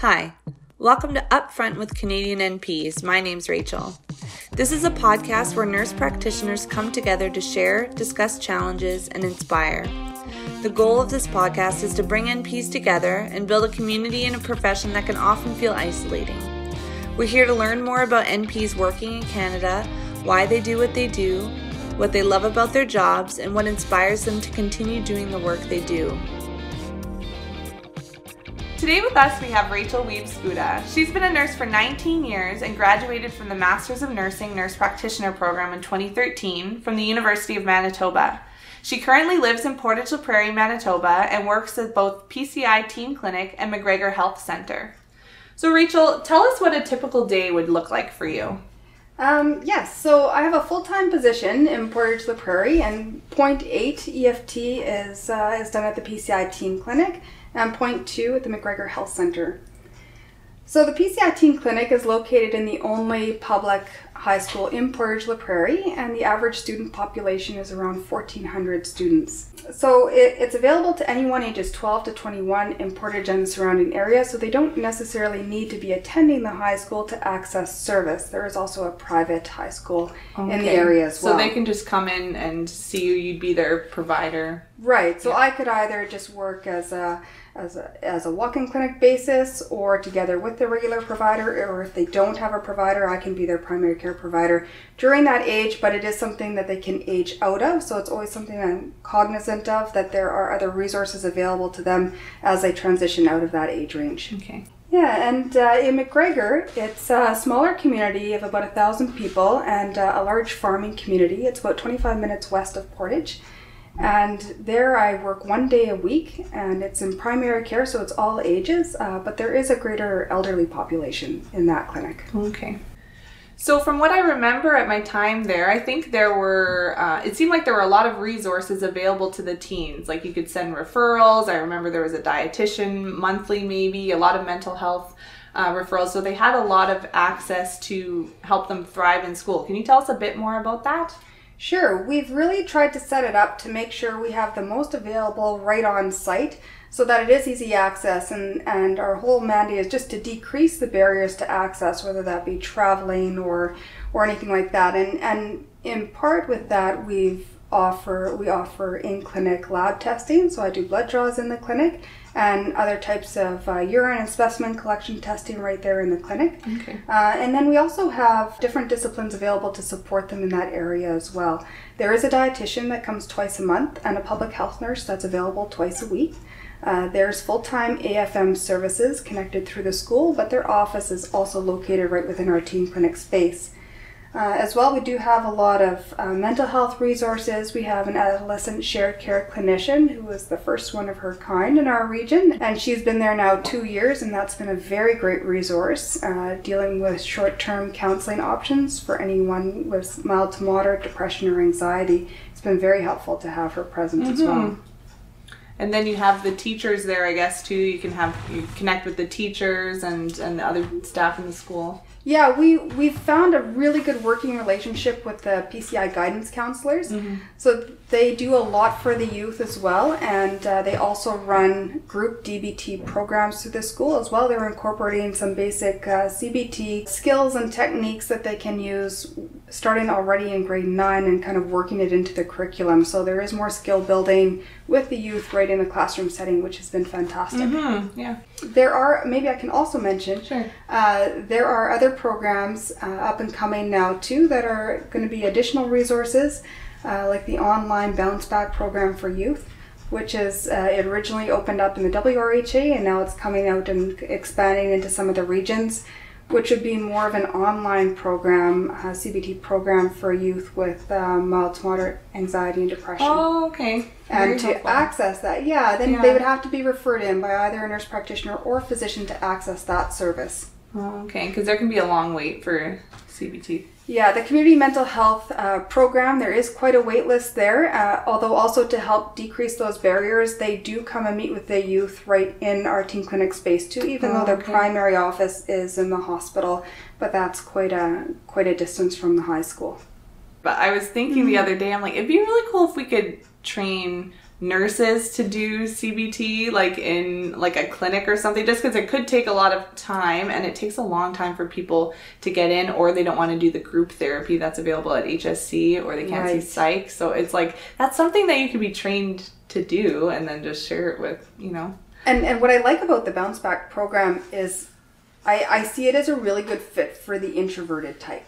Hi, welcome to Upfront with Canadian NPs. My name's Rachel. This is a podcast where nurse practitioners come together to share, discuss challenges, and inspire. The goal of this podcast is to bring NPs together and build a community in a profession that can often feel isolating. We're here to learn more about NPs working in Canada, why they do what they do, what they love about their jobs, and what inspires them to continue doing the work they do. Today with us we have Rachel Weaves Scuda. She's been a nurse for 19 years and graduated from the Masters of Nursing Nurse Practitioner program in 2013 from the University of Manitoba. She currently lives in Portage la Prairie, Manitoba and works at both PCI Teen Clinic and McGregor Health Center. So Rachel, tell us what a typical day would look like for you. Um, yes, so I have a full time position in Portage la Prairie, and point eight EFT is uh, is done at the PCI Teen Clinic, and point two at the McGregor Health Center. So the PCI Teen Clinic is located in the only public high school in Portage la Prairie, and the average student population is around 1,400 students. So it, it's available to anyone ages 12 to 21 in Portage and the surrounding area, so they don't necessarily need to be attending the high school to access service. There is also a private high school in the area as well. So they can just come in and see you, you'd be their provider. Right. So I could either just work as a as a as a walk-in clinic basis or together with the regular provider or if they don't have a provider, I can be their primary care provider during that age, but it is something that they can age out of. So it's always something I'm cognizant of that there are other resources available to them as they transition out of that age range. Okay. Yeah, and uh, in McGregor, it's a smaller community of about a thousand people and uh, a large farming community. It's about 25 minutes west of Portage. And there I work one day a week, and it's in primary care, so it's all ages, uh, but there is a greater elderly population in that clinic. Okay. So, from what I remember at my time there, I think there were, uh, it seemed like there were a lot of resources available to the teens. Like you could send referrals. I remember there was a dietitian monthly, maybe, a lot of mental health uh, referrals. So, they had a lot of access to help them thrive in school. Can you tell us a bit more about that? Sure, we've really tried to set it up to make sure we have the most available right on site so that it is easy access and, and our whole mandate is just to decrease the barriers to access, whether that be traveling or or anything like that. And and in part with that we've offer we offer in clinic lab testing so i do blood draws in the clinic and other types of uh, urine and specimen collection testing right there in the clinic Okay. uh, and then we also have different disciplines available to support them in that area as well there is a dietitian that comes twice a month and a public health nurse that's available twice a week uh, there's full-time AFM services connected through the school, but their office is also located right within our teen clinic space. Uh, as well, we do have a lot of uh, mental health resources. We have an adolescent shared care clinician who was the first one of her kind in our region, and she's been there now two years, and that's been a very great resource uh, dealing with short term counseling options for anyone with mild to moderate depression or anxiety. It's been very helpful to have her present as well. And then you have the teachers there, I guess, too. You can have you connect with the teachers and and the other staff in the school. Yeah, we we've found a really good working relationship with the PCI guidance counselors. Mm-hmm. So they do a lot for the youth as well, and uh, they also run group DBT programs through the school as well. They're incorporating some basic uh, CBT skills and techniques that they can use starting already in grade nine and kind of working it into the curriculum. So there is more skill building with the youth right in the classroom setting, which has been fantastic. Hmm. Yeah. There are, maybe I can also mention, Sure. uh, there are other programs uh, up and coming now too that are going to be additional resources, uh, like the online bounce back program for youth, which is uh, it originally opened up in the WRHA and now it's coming out and expanding into some of the regions, which would be more of an online program, uh, CBT program for youth with um, mild to moderate anxiety and depression. Oh, okay. Very And to helpful. access that, yeah, then Yeah. they would have to be referred in by either a nurse practitioner or physician to access that service. Oh, okay, because there can be a long wait for CBT. Yeah, the community mental health uh, program, there is quite a wait list there. Uh, although, also to help decrease those barriers, they do come and meet with the youth right in our teen clinic space too, even Oh, though their okay. primary office is in the hospital. But that's quite a quite a distance from the high school. But I was thinking the other day, I'm like, it'd be really cool if we could train nurses to do CBT like in like a clinic or something just because it could take a lot of time and it takes a long time for people to get in or they don't want to do the group therapy that's available at HSC or they can't Right. see psych so it's like that's something that you could be trained to do and then just share it with you know And and what I like about the bounce back program is I, I see it as a really good fit for the introverted type.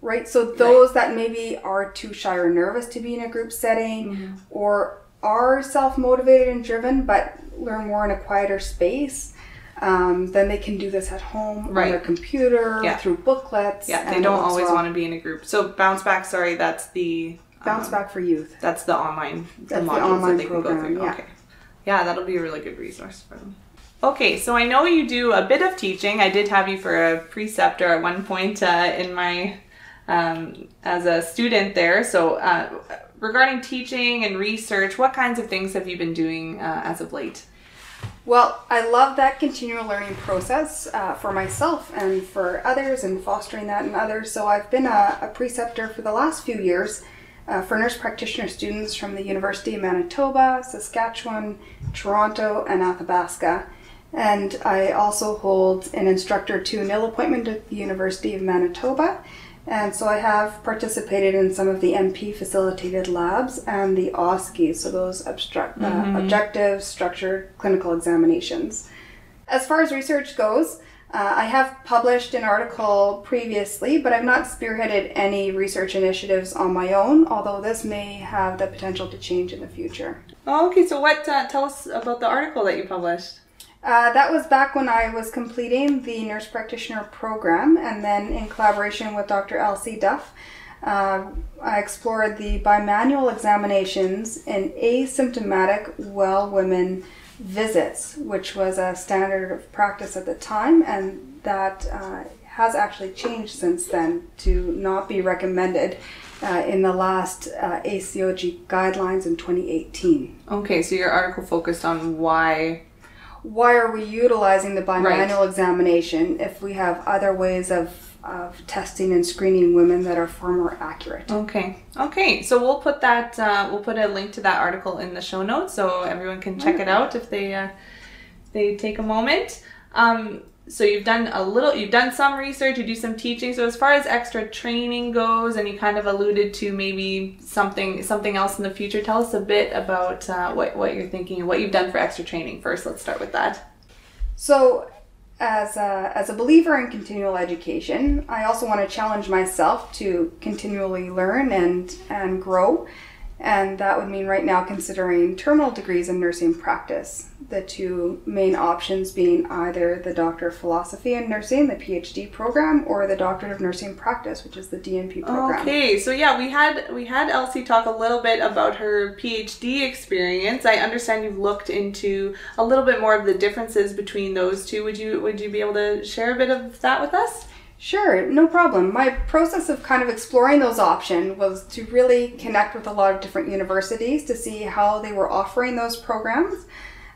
Right? So those that maybe are too shy or nervous to be in a group setting mm-hmm. or are self motivated and driven but learn more in a quieter space. Um, then they can do this at home on their computer Yeah. through booklets. yeah they don't always well. want to be in a group so bounce back sorry that's the bounce um, back for youth. That's the online That's the modules online that they can go program, through. yeah. Okay. Yeah, that'll be a really good resource for them. Okay, so I know you do a bit of teaching. I did have you for a preceptor at one point uh, in my um, as a student there. So uh, regarding teaching and research, what kinds of things have you been doing uh, as of late? Well, I love that continual learning process uh, for myself and for others and fostering that in others. So I've been a, a preceptor for the last few years uh, for nurse practitioner students from the University of Manitoba, Saskatchewan, Toronto, and Athabasca. And I also hold an instructor to nil appointment at the University of Manitoba. And so I have participated in some of the NP facilitated labs and the OSCE, so those abstract, uh, objective structured clinical examinations. As far as research goes, uh, I have published an article previously, but I've not spearheaded any research initiatives on my own, although this may have the potential to change in the future. Oh, okay. So what? Uh, tell us about the article that you published. Uh, that was back when I was completing the nurse practitioner program, and then in collaboration with Dr. Elsie Duff, uh, I explored the bimanual examinations in asymptomatic well women visits, which was a standard of practice at the time, and that uh, has actually changed since then to not be recommended uh, in the last uh, ACOG guidelines in 2018 Okay, so your article focused on why why are we utilizing the bimanual Right. examination if we have other ways of, of testing and screening women that are far more accurate? Okay. Okay. So we'll put that. Uh, we'll put a link to that article in the show notes so everyone can check it out if they uh, if they take a moment. Um, so you've done a little. You've done some research. You do some teaching. So as far as extra training goes, and you kind of alluded to maybe something something else in the future. Tell us a bit about uh, what what you're thinking, and what you've done for extra training. First, let's start with that. So, as a, as a believer in continual education, I also want to challenge myself to continually learn and, and grow. And that would mean right now considering terminal degrees in nursing practice. The two main options being either the Doctor of Philosophy in Nursing, the PhD program, or the Doctorate of Nursing Practice, which is the DNP program. Okay, so yeah, we had we had Elsie talk a little bit about her PhD experience. I understand you've looked into a little bit more of the differences between those two. Would you would you be able to share a bit of that with us? Sure, no problem. My process of kind of exploring those options was to really connect with a lot of different universities to see how they were offering those programs.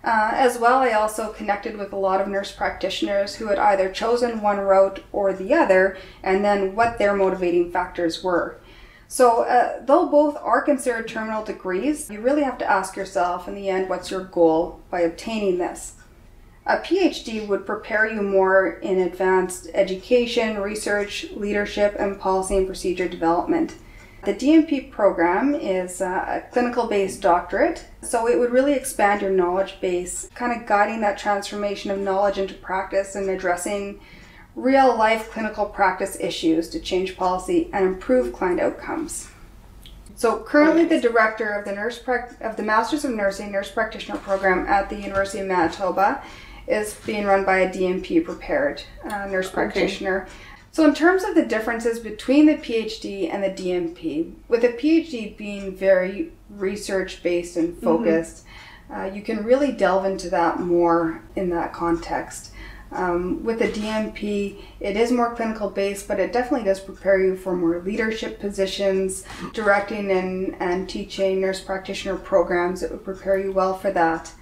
Uh, as well, I also connected with a lot of nurse practitioners who had either chosen one route or the other, and then what their motivating factors were. So, uh, though both are considered terminal degrees, you really have to ask yourself in the end what's your goal by obtaining this. A PhD would prepare you more in advanced education, research, leadership, and policy and procedure development. The DNP program is uh, a clinical based doctorate, so it would really expand your knowledge base, kind of guiding that transformation of knowledge into practice and addressing real life clinical practice issues to change policy and improve client outcomes. So currently the director of the nurse of the Masters of Nursing Nurse Practitioner program at the University of Manitoba is being run by a DNP prepared uh, nurse practitioner. So in terms of the differences between the PhD and the DNP, with a PhD being very research based and focused, uh, you can really delve into that more in that context. Um, with the DNP, it is more clinical based, but it definitely does prepare you for more leadership positions, directing and, and teaching nurse practitioner programs. It would prepare you well for that.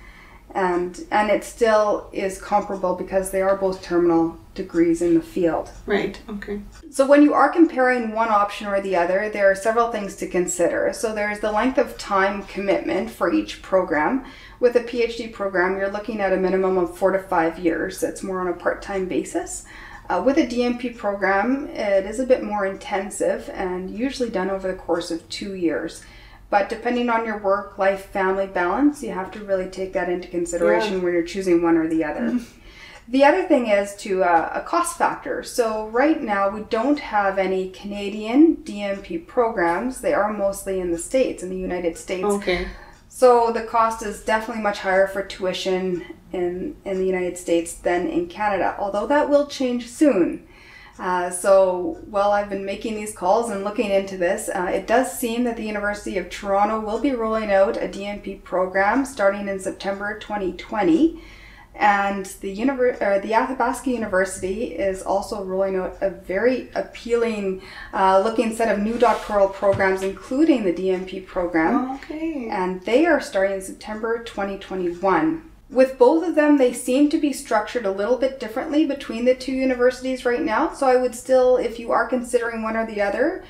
And and it still is comparable because they are both terminal degrees in the field. Right. Okay. So when you are comparing one option or the other, there are several things to consider. So there's the length of time commitment for each program. With a PhD program, you're looking at a minimum of four to five years. It's more on a part-time basis. Uh, with a DNP program, it is a bit more intensive and usually done over the course of two years. But depending on your work life family balance, you have to really take that into consideration yeah. when you're choosing one or the other. The other thing is to uh, a cost factor. So right now we don't have any Canadian DNP programs. They are mostly in the states, in the United States. Okay. So the cost is definitely much higher for tuition in in the United States than in Canada. Although that will change soon. Uh, so while I've been making these calls and looking into this, uh, it does seem that the University of Toronto will be rolling out a DNP program starting in September 2020. And the, univer- or the Athabasca University is also rolling out a very appealing uh, looking set of new doctoral programs, including the DNP program. Okay. And they are starting in September 2021. With both of them, they seem to be structured a little bit differently between the two universities right now. So I would still, if you are considering one or the other,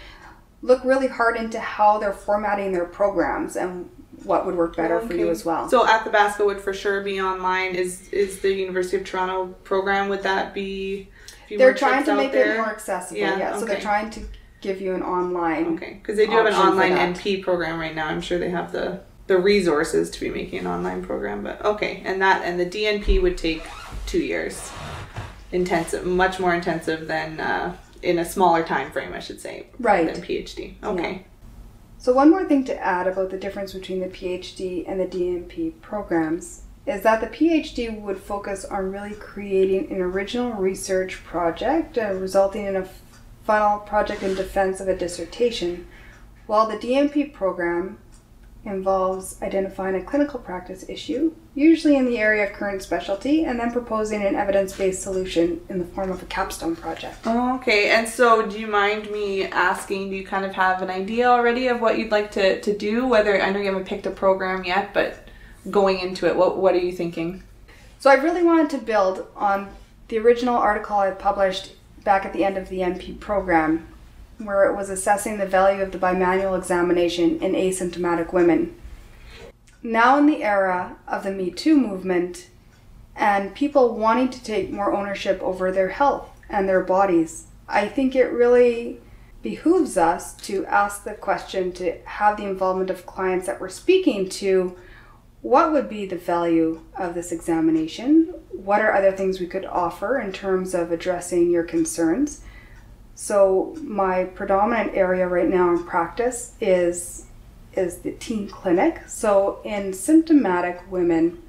look really hard into how they're formatting their programs and what would work better okay. for you as well. So Athabasca would for sure be online. Is is the University of Toronto program? Would that be? They're trying to make there? it more accessible. Yeah, yeah. Okay. so they're trying to give you an online. Okay, because they do have an online NP program right now. I'm sure they have the the resources to be making an online program. But okay, and that and the DNP would take two years, intensive, much more intensive than uh, in a smaller time frame, I should say. Right. Than PhD. Okay. Yeah. So one more thing to add about the difference between the PhD and the DNP programs is that the PhD would focus on really creating an original research project, uh, resulting in a final project in defense of a dissertation, while the DNP program involves identifying a clinical practice issue, usually in the area of current specialty, and then proposing an evidence based solution in the form of a capstone project. Oh, okay. And so, do you mind me asking, do you kind of have an idea already of what you'd like to, to do? Whether I know you haven't picked a program yet, but going into it, what, what are you thinking? So, I really wanted to build on the original article I published back at the end of the NP program where it was assessing the value of the bimanual examination in asymptomatic women. Now, in the era of the Me Too movement and people wanting to take more ownership over their health and their bodies, I think it really behooves us to ask the question to have the involvement of clients that we're speaking to what would be the value of this examination? What are other things we could offer in terms of addressing your concerns? So my predominant area right now in practice is is the teen clinic. So in symptomatic women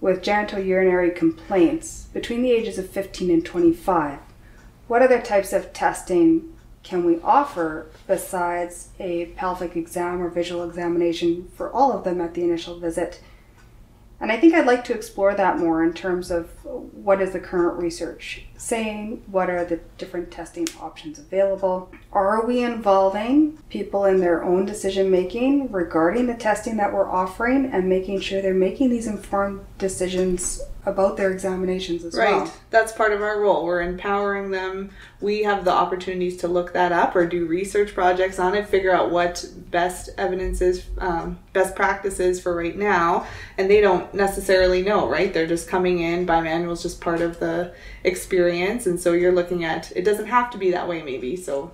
with genitourinary complaints between the ages of 15 and 25, what other types of testing can we offer besides a pelvic exam or visual examination for all of them at the initial visit? And I think I'd like to explore that more in terms of what is the current research saying, what are the different testing options available, are we involving people in their own decision making regarding the testing that we're offering and making sure they're making these informed decisions about their examinations as right. well. Right. That's part of our role. We're empowering them. We have the opportunities to look that up or do research projects on it, figure out what best evidence is, um, best practices for right now. And they don't necessarily know, right? They're just coming in. Bimanual is just part of the experience. And so you're looking at, it doesn't have to be that way, maybe. So.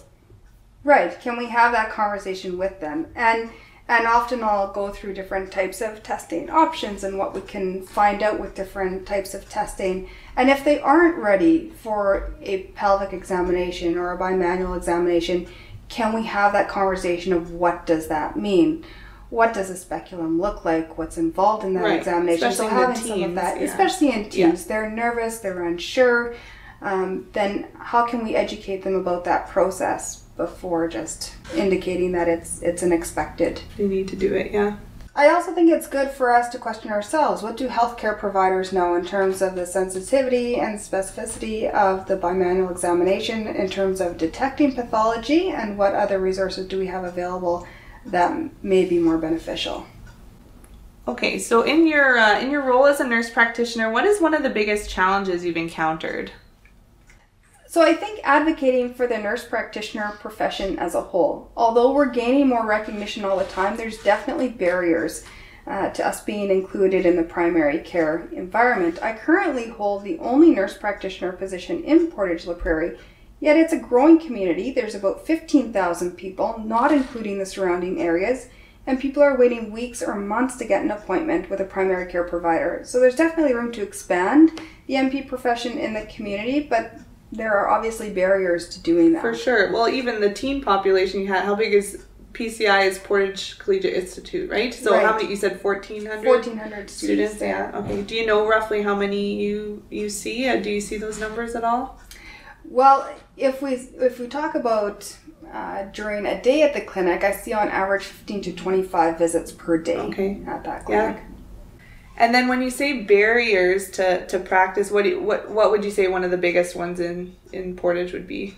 Right. Can we have that conversation with them? And and often I'll go through different types of testing options and what we can find out with different types of testing. And if they aren't ready for a pelvic examination or a bimanual examination, can we have that conversation of what does that mean? What does a speculum look like? What's involved in that right. examination? Especially so having teens, some of that, yeah. especially in teens, yeah. they're nervous, they're unsure. Um, then how can we educate them about that process before just indicating that it's it's an expected. They need to do it, yeah. I also think it's good for us to question ourselves. What do healthcare providers know in terms of the sensitivity and specificity of the bimanual examination in terms of detecting pathology and what other resources do we have available that may be more beneficial? Okay, so in your uh, in your role as a nurse practitioner, what is one of the biggest challenges you've encountered? So I think advocating for the nurse practitioner profession as a whole, although we're gaining more recognition all the time, there's definitely barriers uh, to us being included in the primary care environment. I currently hold the only nurse practitioner position in Portage La Prairie, yet it's a growing community. There's about 15,000 people, not including the surrounding areas, and people are waiting weeks or months to get an appointment with a primary care provider. So there's definitely room to expand the NP profession in the community, but there are obviously barriers to doing that. For sure. Well, even the teen population you had, how big is PCI is Portage Collegiate Institute, right? So Right. how many you said 1400 1400 students, students, yeah. Okay. Do you know roughly how many you you see? Do you see those numbers at all? Well, if we if we talk about uh, during a day at the clinic, I see on average 15 to 25 visits per day Okay. at that Yeah. And then when you say barriers to, to practice, what you, what what would you say one of the biggest ones in in Portage would be?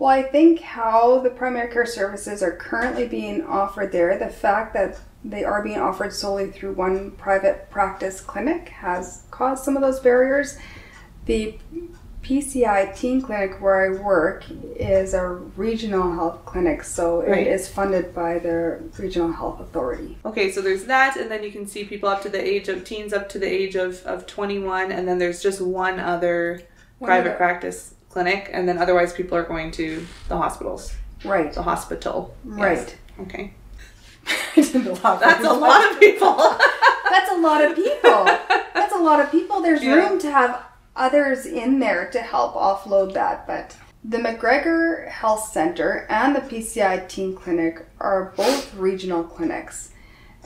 Well, I think how the primary care services are currently being offered there, the fact that they are being offered solely through one private practice clinic has caused some of those barriers. The PCI teen clinic where I work is a regional health clinic, so Right. it is funded by the regional health authority. Okay, so there's that, and then you can see people up to the age of teens up to the age of, of 21, and then there's just one other One private other- practice clinic, and then otherwise people are going to the hospitals, Right. the hospital. Yes. Right. Okay. That's That's a lot of people. That's a lot of people. That's a lot of people. There's Yeah. room to have others in there to help offload that. But the McGregor Health Center and the PCI Teen Clinic are both regional clinics.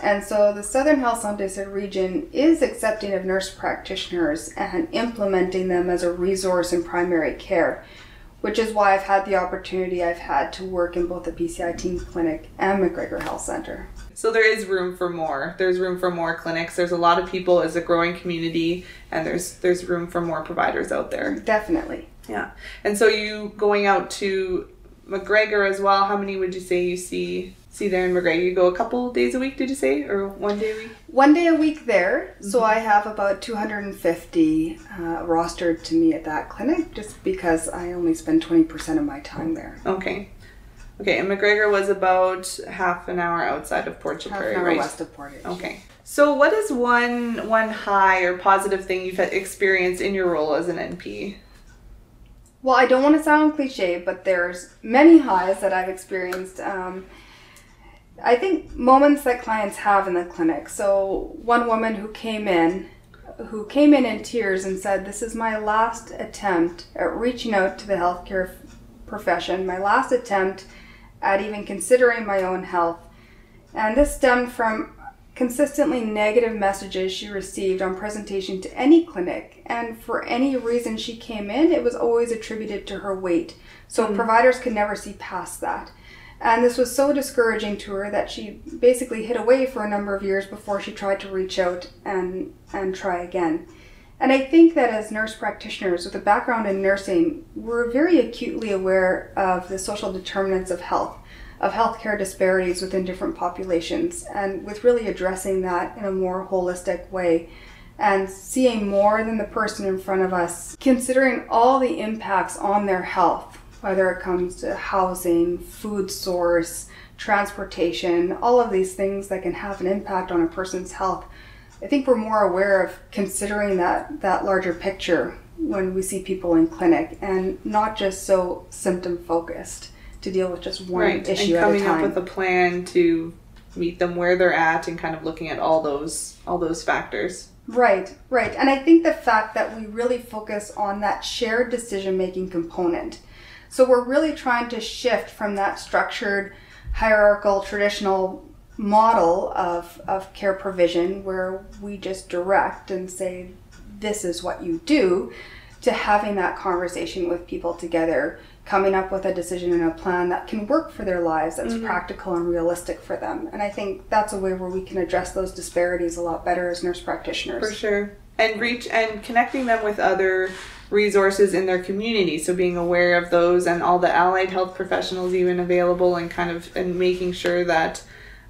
And so the Southern Health Desert region is accepting of nurse practitioners and implementing them as a resource in primary care, which is why I've had the opportunity I've had to work in both the PCI Teen Clinic and McGregor Health Center. So there is room for more. There's room for more clinics. There's a lot of people as a growing community, and there's there's room for more providers out there. Definitely. Yeah. And so you going out to McGregor as well. How many would you say you see see there in McGregor? You go a couple days a week, did you say, or one day a week? one day a week there. Mm-hmm. So I have about 250 uh, rostered to me at that clinic just because I only spend 20% of my time there. Okay. Okay, and McGregor was about half an hour outside of Port Half an hour right? west of Portage. Okay. So what is one one high or positive thing you've experienced in your role as an NP? Well, I don't want to sound cliche, but there's many highs that I've experienced. Um, I think moments that clients have in the clinic. So one woman who came in, who came in in tears and said, "This is my last attempt at reaching out to the healthcare profession. My last attempt at even considering my own health." And this stemmed from consistently negative messages she received on presentation to any clinic. And for any reason she came in, it was always attributed to her weight. So mm. providers could never see past that. And this was so discouraging to her that she basically hid away for a number of years before she tried to reach out and, and try again. And I think that as nurse practitioners with a background in nursing, we're very acutely aware of the social determinants of health, of healthcare disparities within different populations, and with really addressing that in a more holistic way and seeing more than the person in front of us, considering all the impacts on their health, whether it comes to housing, food source, transportation, all of these things that can have an impact on a person's health. I think we're more aware of considering that that larger picture when we see people in clinic and not just so symptom focused to deal with just one right. issue and coming at a time. up with a plan to meet them where they're at and kind of looking at all those all those factors. Right, right. And I think the fact that we really focus on that shared decision making component. So we're really trying to shift from that structured, hierarchical, traditional model of, of care provision where we just direct and say, this is what you do, to having that conversation with people together, coming up with a decision and a plan that can work for their lives, that's mm-hmm. practical and realistic for them. And I think that's a way where we can address those disparities a lot better as nurse practitioners. For sure. And reach and connecting them with other resources in their community. So being aware of those and all the allied health professionals even available and kind of and making sure that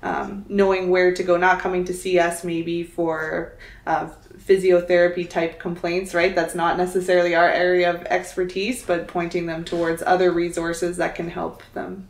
um, knowing where to go, not coming to see us maybe for uh, physiotherapy type complaints, right? That's not necessarily our area of expertise, but pointing them towards other resources that can help them.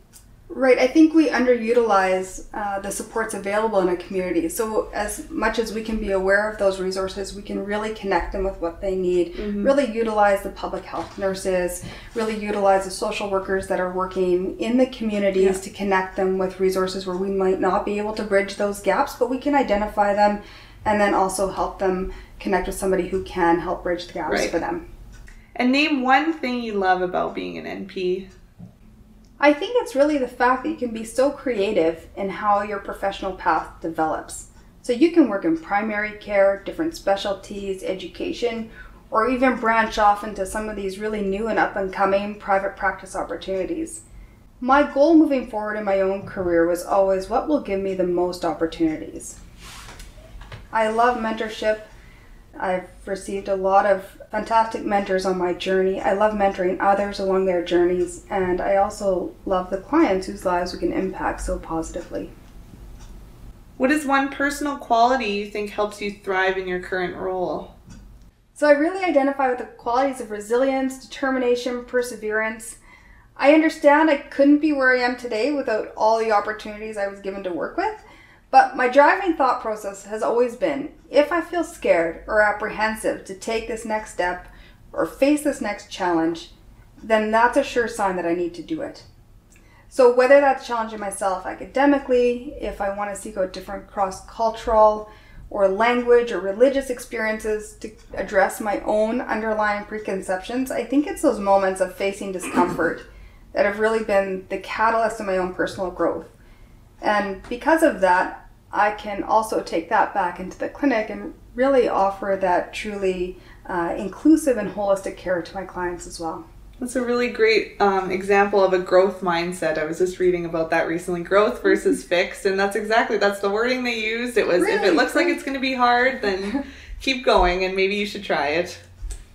Right. I think we underutilize uh, the supports available in a community. So, as much as we can be aware of those resources, we can really connect them with what they need, mm-hmm. really utilize the public health nurses, really utilize the social workers that are working in the communities yeah. to connect them with resources where we might not be able to bridge those gaps, but we can identify them and then also help them connect with somebody who can help bridge the gaps right. for them. And name one thing you love about being an NP. I think it's really the fact that you can be so creative in how your professional path develops. So you can work in primary care, different specialties, education, or even branch off into some of these really new and up and coming private practice opportunities. My goal moving forward in my own career was always what will give me the most opportunities. I love mentorship. I've received a lot of fantastic mentors on my journey. I love mentoring others along their journeys, and I also love the clients whose lives we can impact so positively. What is one personal quality you think helps you thrive in your current role? So, I really identify with the qualities of resilience, determination, perseverance. I understand I couldn't be where I am today without all the opportunities I was given to work with. But my driving thought process has always been if I feel scared or apprehensive to take this next step or face this next challenge, then that's a sure sign that I need to do it. So, whether that's challenging myself academically, if I want to seek out different cross cultural or language or religious experiences to address my own underlying preconceptions, I think it's those moments of facing discomfort that have really been the catalyst of my own personal growth. And because of that, I can also take that back into the clinic and really offer that truly uh, inclusive and holistic care to my clients as well. That's a really great um, example of a growth mindset. I was just reading about that recently growth versus mm-hmm. fixed, and that's exactly that's the wording they used. It was really? if it looks like it's going to be hard, then keep going, and maybe you should try it.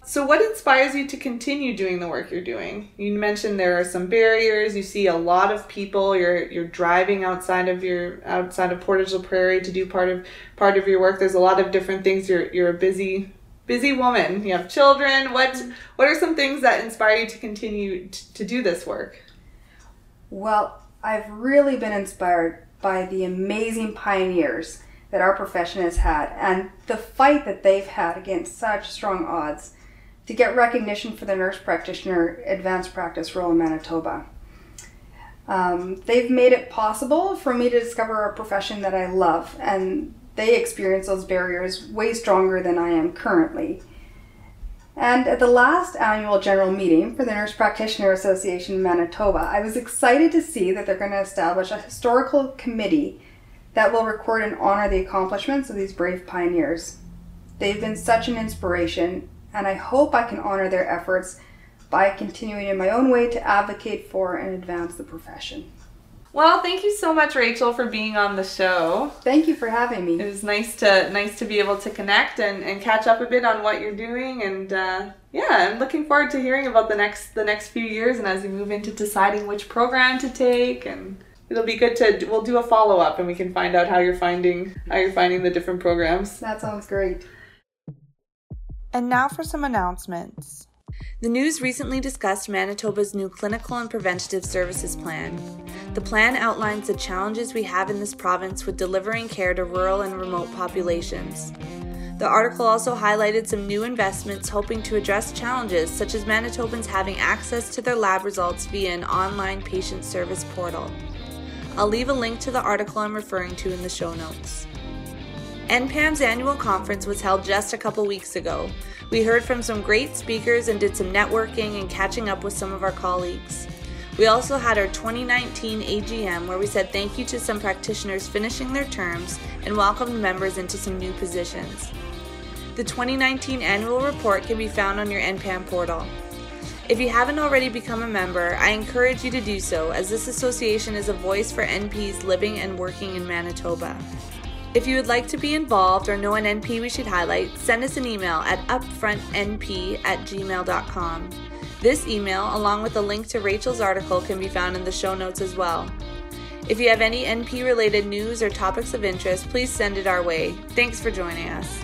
So, what inspires you to continue doing the work you're doing? You mentioned there are some barriers. You see a lot of people. You're you're driving outside of your outside of Portage la Prairie to do part of part of your work. There's a lot of different things. You're you're a busy busy woman. You have children. What what are some things that inspire you to continue t- to do this work? Well, I've really been inspired by the amazing pioneers that our profession has had and the fight that they've had against such strong odds to get recognition for the nurse practitioner advanced practice role in Manitoba. Um, they've made it possible for me to discover a profession that I love, and they experience those barriers way stronger than I am currently. And at the last annual general meeting for the Nurse Practitioner Association in Manitoba, I was excited to see that they're going to establish a historical committee that will record and honor the accomplishments of these brave pioneers. They've been such an inspiration, and I hope I can honor their efforts by continuing in my own way to advocate for and advance the profession. Well, thank you so much, Rachel, for being on the show. Thank you for having me. It was nice to nice to be able to connect and, and catch up a bit on what you're doing, and uh, yeah, I'm looking forward to hearing about the next the next few years and as we move into deciding which program to take, and it'll be good to we'll do a follow up and we can find out how you're finding how you're finding the different programs. That sounds great. And now for some announcements. The news recently discussed Manitoba's new clinical and preventative services plan. The plan outlines the challenges we have in this province with delivering care to rural and remote populations. The article also highlighted some new investments hoping to address challenges such as Manitobans having access to their lab results via an online patient service portal. I'll leave a link to the article I'm referring to in the show notes. NPAM's annual conference was held just a couple weeks ago. We heard from some great speakers and did some networking and catching up with some of our colleagues. We also had our 2019 AGM where we said thank you to some practitioners finishing their terms and welcomed members into some new positions. The 2019 annual report can be found on your NPAM portal. If you haven't already become a member, I encourage you to do so as this association is a voice for NPs living and working in Manitoba. If you would like to be involved or know an NP we should highlight, send us an email at upfrontnp at gmail.com. This email, along with a link to Rachel's article, can be found in the show notes as well. If you have any NP related news or topics of interest, please send it our way. Thanks for joining us.